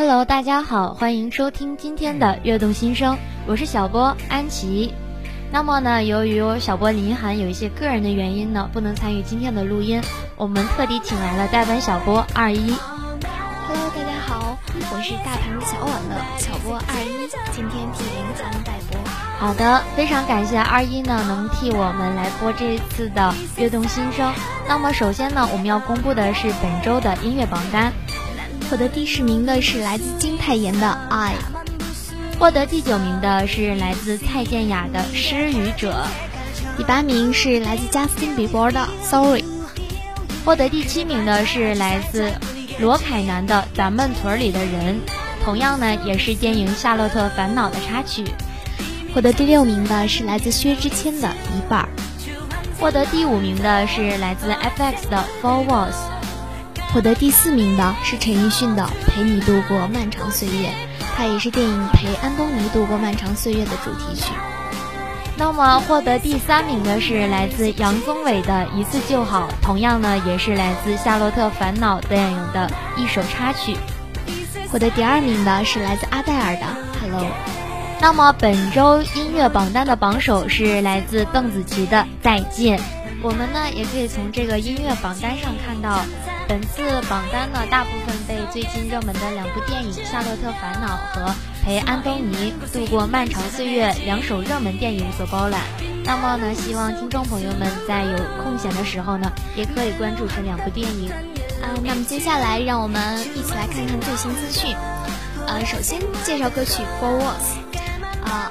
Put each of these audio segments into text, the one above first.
Hello，大家好，欢迎收听今天的悦动新声，我是小波安琪。那么呢，由于我小波林涵有一些个人的原因呢，不能参与今天的录音，我们特地请来了代班小波二一。Hello，大家好，我是大唐小婉的小波二一，今天替林涵代播。好的，非常感谢二一呢，能替我们来播这次的悦动新声。那么首先呢，我们要公布的是本周的音乐榜单。获得第十名的是来自金泰妍的《I》，获得第九名的是来自蔡健雅的《失语者》，第八名是来自贾斯汀比伯的《Sorry》，获得第七名的是来自罗凯南的《咱们屯里的人》，同样呢也是电影《夏洛特烦恼》的插曲。获得第六名的是来自薛之谦的《一半儿》，获得第五名的是来自 FX 的《Four Walls》。获得第四名的是陈奕迅的《陪你度过漫长岁月》，它也是电影《陪安东尼度过漫长岁月》的主题曲。那么，获得第三名的是来自杨宗纬的《一次就好》，同样呢，也是来自《夏洛特烦恼》电影的一首插曲。获得第二名的是来自阿黛尔的《Hello》。那么，本周音乐榜单的榜首是来自邓紫棋的《再见》。我们呢，也可以从这个音乐榜单上看到。本次榜单呢，大部分被最近热门的两部电影《夏洛特烦恼》和《陪安东尼度过漫长岁月》两首热门电影所包揽。那么呢，希望听众朋友们在有空闲的时候呢，也可以关注这两部电影。嗯，那么接下来让我们一起来看看最新资讯。呃，首先介绍歌曲《For Us》。啊，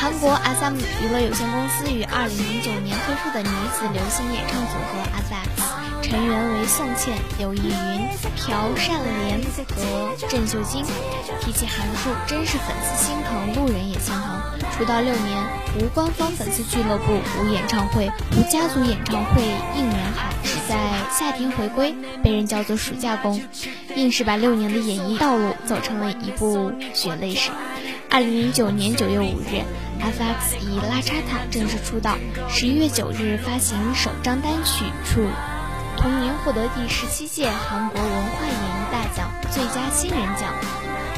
韩国 SM 娱乐有限公司于二零零九年推出的女子流行演唱组合 FX。成员为宋茜、刘奕云、朴善莲和郑秀晶。提起韩束，真是粉丝心疼，路人也心疼。出道六年，无官方粉丝俱乐部，无演唱会，无家族演唱会应援好，只在夏天回归，被人叫做暑假工，硬是把六年的演艺道路走成了一部血泪史。二零零九年九月五日，FX 以《拉叉塔》正式出道，十一月九日发行首张单曲《True》。同年获得第十七届韩国文化演艺大奖最佳新人奖。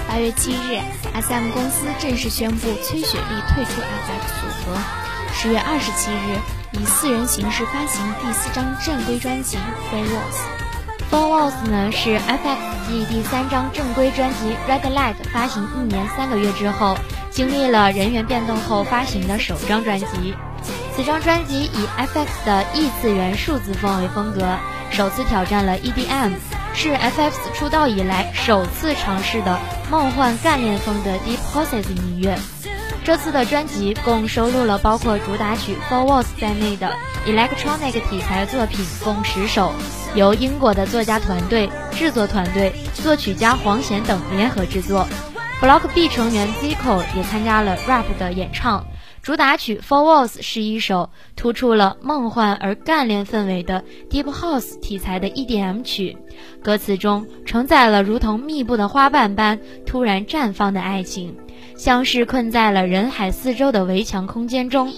八月七日，SM 公司正式宣布崔雪莉退出 FX 组合。十月二十七日，以四人形式发行第四张正规专辑《Four Walls》。《Four Walls》呢是 FX 继第三张正规专辑《Red Light》发行一年三个月之后，经历了人员变动后发行的首张专辑。此张专辑以 FX 的异次元数字风为风格。首次挑战了 EDM，是 FX 出道以来首次尝试的梦幻干练风的 Deep Houses 音乐。这次的专辑共收录了包括主打曲《Four Walls》在内的 Electronic 题材作品共十首，由英国的作家团队、制作团队、作曲家黄贤等联合制作。Block B 成员 Zico 也参加了 rap 的演唱。主打曲《Four Walls》是一首突出了梦幻而干练氛围的 Deep House 题材的 EDM 曲，歌词中承载了如同密布的花瓣般突然绽放的爱情，像是困在了人海四周的围墙空间中，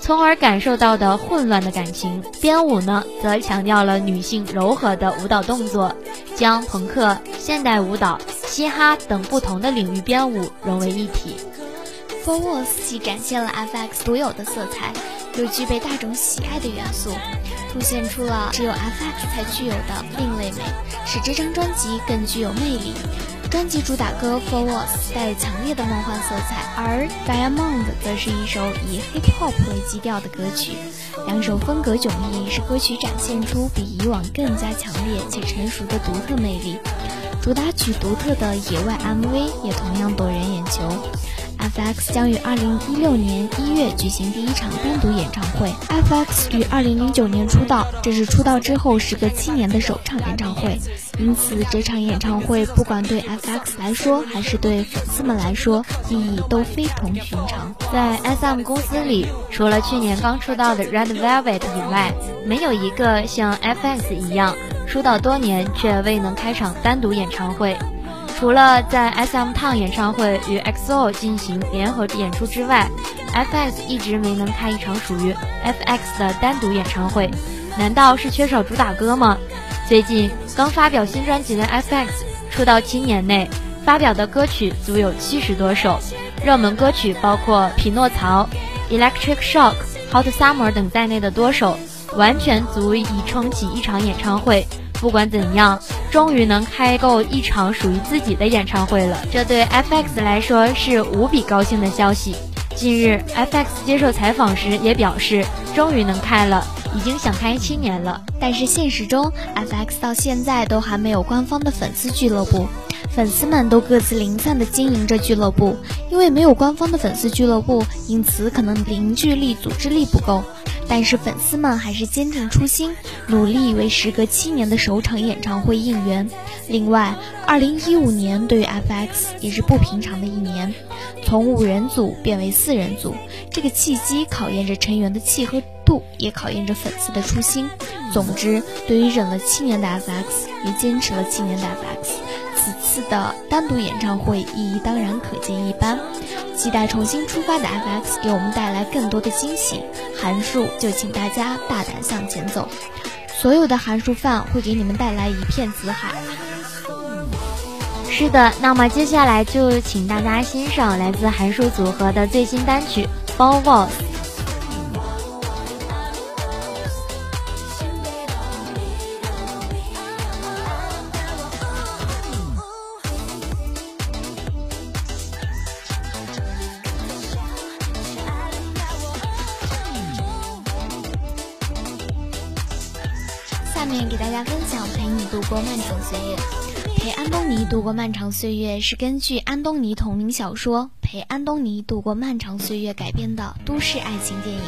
从而感受到的混乱的感情。编舞呢，则强调了女性柔和的舞蹈动作，将朋克、现代舞蹈、嘻哈等不同的领域编舞融为一体。《For Walls》既展现了 FX 独有的色彩，又具备大众喜爱的元素，凸显出了只有 FX 才具有的另类美，使这张专辑更具有魅力。专辑主打歌《For Walls》带有强烈的梦幻色彩，而《Diamond》则是一首以 Hip Hop 为基调的歌曲，两首风格迥异，使歌曲展现出比以往更加强烈且成熟的独特魅力。主打曲独特的野外 MV 也同样夺人眼球。FX 将于二零一六年一月举行第一场单独演唱会。FX 于二零零九年出道，这是出道之后时隔七年的首场演唱会，因此这场演唱会不管对 FX 来说，还是对粉丝们来说，意义都非同寻常。在 SM 公司里，除了去年刚出道的 Red Velvet 以外，没有一个像 FX 一样出道多年却未能开场单独演唱会。除了在 SM Town 演唱会与 XO 进行联合演出之外，FX 一直没能开一场属于 FX 的单独演唱会。难道是缺少主打歌吗？最近刚发表新专辑的 FX，出道七年内发表的歌曲足有七十多首，热门歌曲包括《匹诺曹》、《Electric Shock》、《Hot Summer》等在内的多首，完全足以撑起一场演唱会。不管怎样，终于能开够一场属于自己的演唱会了，这对 FX 来说是无比高兴的消息。近日，FX 接受采访时也表示，终于能开了，已经想开七年了。但是现实中，FX 到现在都还没有官方的粉丝俱乐部，粉丝们都各自零散的经营着俱乐部，因为没有官方的粉丝俱乐部，因此可能凝聚力、组织力不够。但是粉丝们还是坚定初心，努力为时隔七年的首场演唱会应援。另外，二零一五年对于 FX 也是不平常的一年，从五人组变为四人组，这个契机考验着成员的契合度，也考验着粉丝的初心。总之，对于忍了七年的 FX，也坚持了七年的 FX，次的单独演唱会意义当然可见一斑。期待重新出发的 FX 给我们带来更多的惊喜。函数就请大家大胆向前走，所有的函数范会给你们带来一片紫海。是的，那么接下来就请大家欣赏来自函数组合的最新单曲《Ball Walls》。下面给大家分享《陪你度过漫长岁月》。陪安东尼度过漫长岁月是根据安东尼同名小说《陪安东尼度过漫长岁月》改编的都市爱情电影，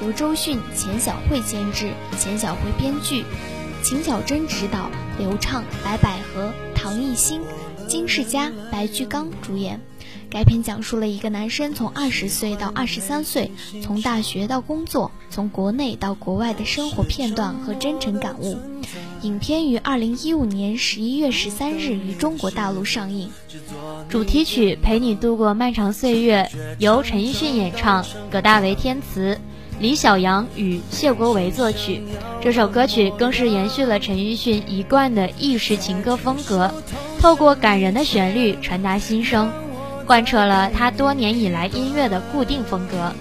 由周迅、钱小慧监制，钱小慧编剧，秦小珍执导，刘畅、白百合、唐艺昕、金世佳、白巨纲主演。该片讲述了一个男生从二十岁到二十三岁，从大学到工作，从国内到国外的生活片段和真诚感悟。影片于二零一五年十一月十三日于中国大陆上映。主题曲《陪你度过漫长岁月》由陈奕迅演唱，葛大为填词，李小阳与谢国维作曲。这首歌曲更是延续了陈奕迅一贯的意式情歌风格，透过感人的旋律传达心声。贯彻了他多年以来音乐的固定风格。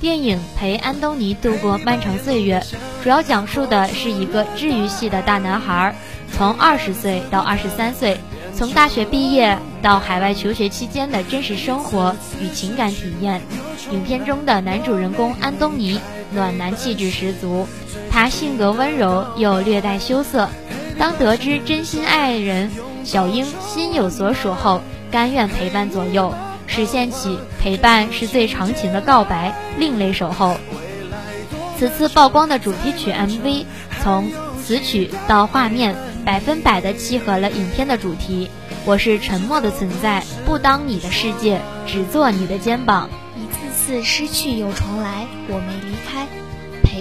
电影《陪安东尼度过漫长岁月》主要讲述的是一个治愈系的大男孩，从二十岁到二十三岁，从大学毕业到海外求学期间的真实生活与情感体验。影片中的男主人公安东尼暖男气质十足，他性格温柔又略带羞涩。当得知真心爱人小英心有所属后，甘愿陪伴左右，实现起陪伴是最长情的告白，另类守候。此次曝光的主题曲 MV，从词曲到画面，百分百的契合了影片的主题。我是沉默的存在，不当你的世界，只做你的肩膀。一次次失去又重来，我没离开。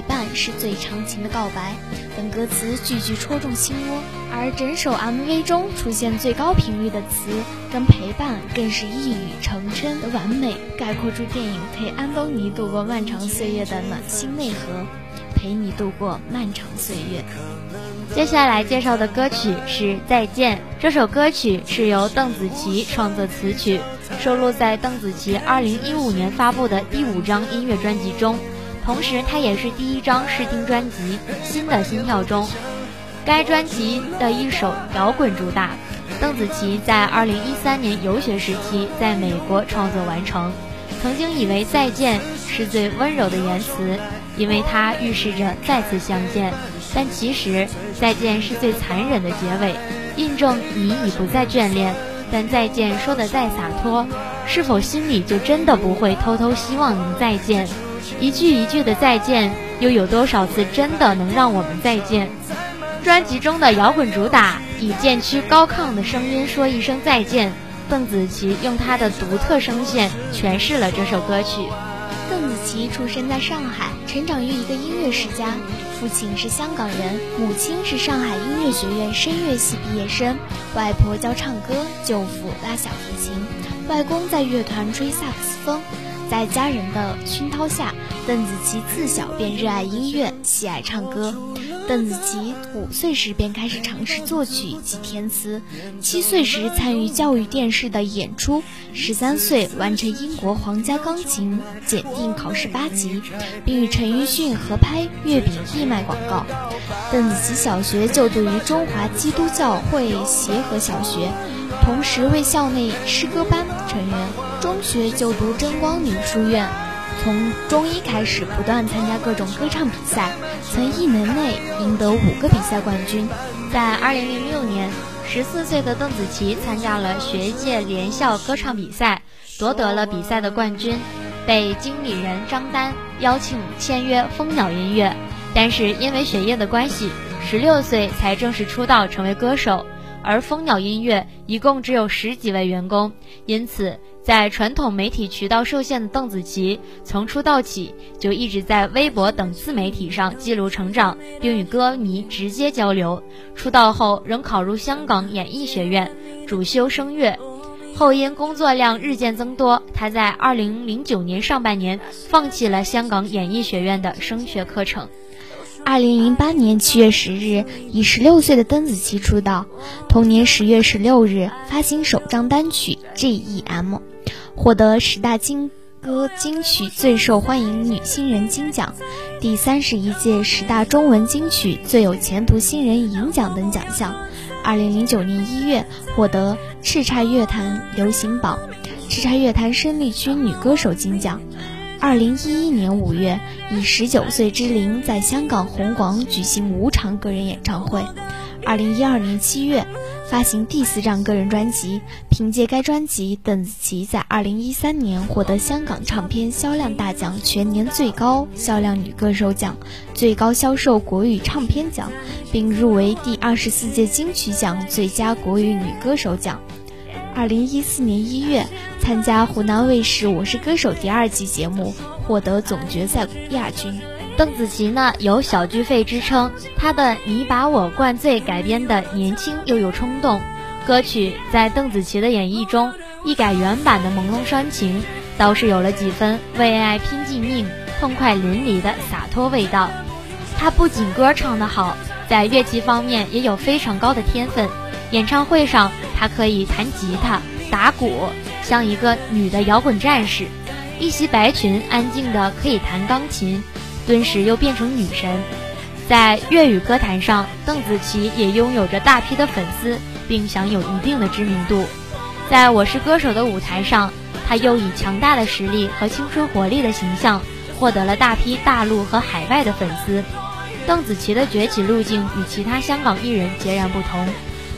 陪伴是最长情的告白，等歌词句句戳中心窝，而整首 MV 中出现最高频率的词跟陪伴，更是一语成谶的完美概括出电影陪安东尼度过漫长岁月的暖心内核。陪你度过漫长岁月。接下来介绍的歌曲是《再见》，这首歌曲是由邓紫棋创作词曲，收录在邓紫棋2015年发布的第五张音乐专辑中。同时，它也是第一张试听专辑《新的心跳》中，该专辑的一首摇滚主打。邓紫棋在2013年游学时期在美国创作完成。曾经以为再见是最温柔的言辞，因为它预示着再次相见。但其实再见是最残忍的结尾，印证你已不再眷恋。但再见说的再洒脱，是否心里就真的不会偷偷希望能再见？一句一句的再见，又有多少次真的能让我们再见？专辑中的摇滚主打，以渐趋高亢的声音说一声再见。邓紫棋用她的独特声线诠释了这首歌曲。邓紫棋出生在上海，成长于一个音乐世家，父亲是香港人，母亲是上海音乐学院声乐系毕业生，外婆教唱歌，舅父拉小提琴，外公在乐团吹萨克斯风。在家人的熏陶下，邓紫棋自小便热爱音乐，喜爱唱歌。邓紫棋五岁时便开始尝试作曲及填词，七岁时参与教育电视的演出，十三岁完成英国皇家钢琴检定考试八级，并与陈奕迅合拍月饼义卖广告。邓紫棋小学就读于中华基督教会协和小学，同时为校内诗歌班成员。中学就读真光女书院。从中一开始，不断参加各种歌唱比赛，曾一年内赢得五个比赛冠军。在2006年，14岁的邓紫棋参加了学界联校歌唱比赛，夺得了比赛的冠军，被经理人张丹邀请签约蜂鸟音乐。但是因为学业的关系，16岁才正式出道成为歌手。而蜂鸟音乐一共只有十几位员工，因此。在传统媒体渠道受限的邓紫棋，从出道起就一直在微博等自媒体上记录成长，并与歌迷直接交流。出道后仍考入香港演艺学院，主修声乐。后因工作量日渐增多，她在2009年上半年放弃了香港演艺学院的声学课程。2008年7月10日，以16岁的邓紫棋出道。同年10月16日，发行首张单曲《G.E.M》。获得十大金歌金曲最受欢迎女新人金奖、第三十一届十大中文金曲最有前途新人银奖等奖项。二零零九年一月，获得叱咤乐坛流行榜、叱咤乐坛声力区女歌手金奖。二零一一年五月，以十九岁之龄在香港红馆举行五场个人演唱会。二零一二年七月。发行第四张个人专辑，凭借该专辑，邓紫棋在二零一三年获得香港唱片销量大奖全年最高销量女歌手奖、最高销售国语唱片奖，并入围第二十四届金曲奖最佳国语女歌手奖。二零一四年一月，参加湖南卫视《我是歌手》第二季节目，获得总决赛亚军。邓紫棋呢有小巨肺之称，她的《你把我灌醉》改编的年轻又有冲动歌曲，在邓紫棋的演绎中一改原版的朦胧煽情，倒是有了几分为爱拼尽命、痛快淋漓的洒脱味道。她不仅歌唱得好，在乐器方面也有非常高的天分。演唱会上，她可以弹吉他、打鼓，像一个女的摇滚战士；一袭白裙，安静的可以弹钢琴。顿时又变成女神，在粤语歌坛上，邓紫棋也拥有着大批的粉丝，并享有一定的知名度。在我是歌手的舞台上，她又以强大的实力和青春活力的形象，获得了大批大陆和海外的粉丝。邓紫棋的崛起路径与其他香港艺人截然不同，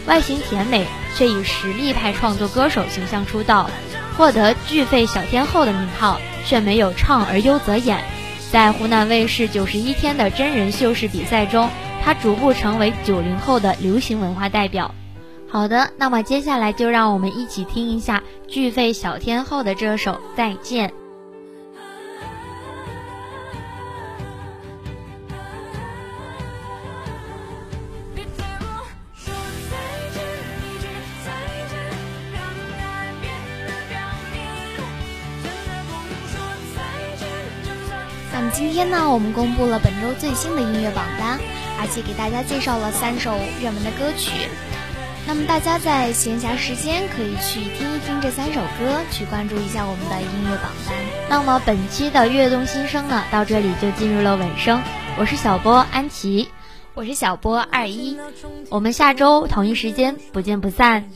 外形甜美，却以实力派创作歌手形象出道，获得巨肺小天后的名号，却没有唱而优则演。在湖南卫视九十一天的真人秀式比赛中，他逐步成为九零后的流行文化代表。好的，那么接下来就让我们一起听一下巨肺小天后的这首《再见》。天呢，我们公布了本周最新的音乐榜单，而且给大家介绍了三首热门的歌曲。那么大家在闲暇时间可以去听一听这三首歌，去关注一下我们的音乐榜单。那么本期的悦动新声呢，到这里就进入了尾声。我是小波安琪，我是小波二一，我们下周同一时间不见不散。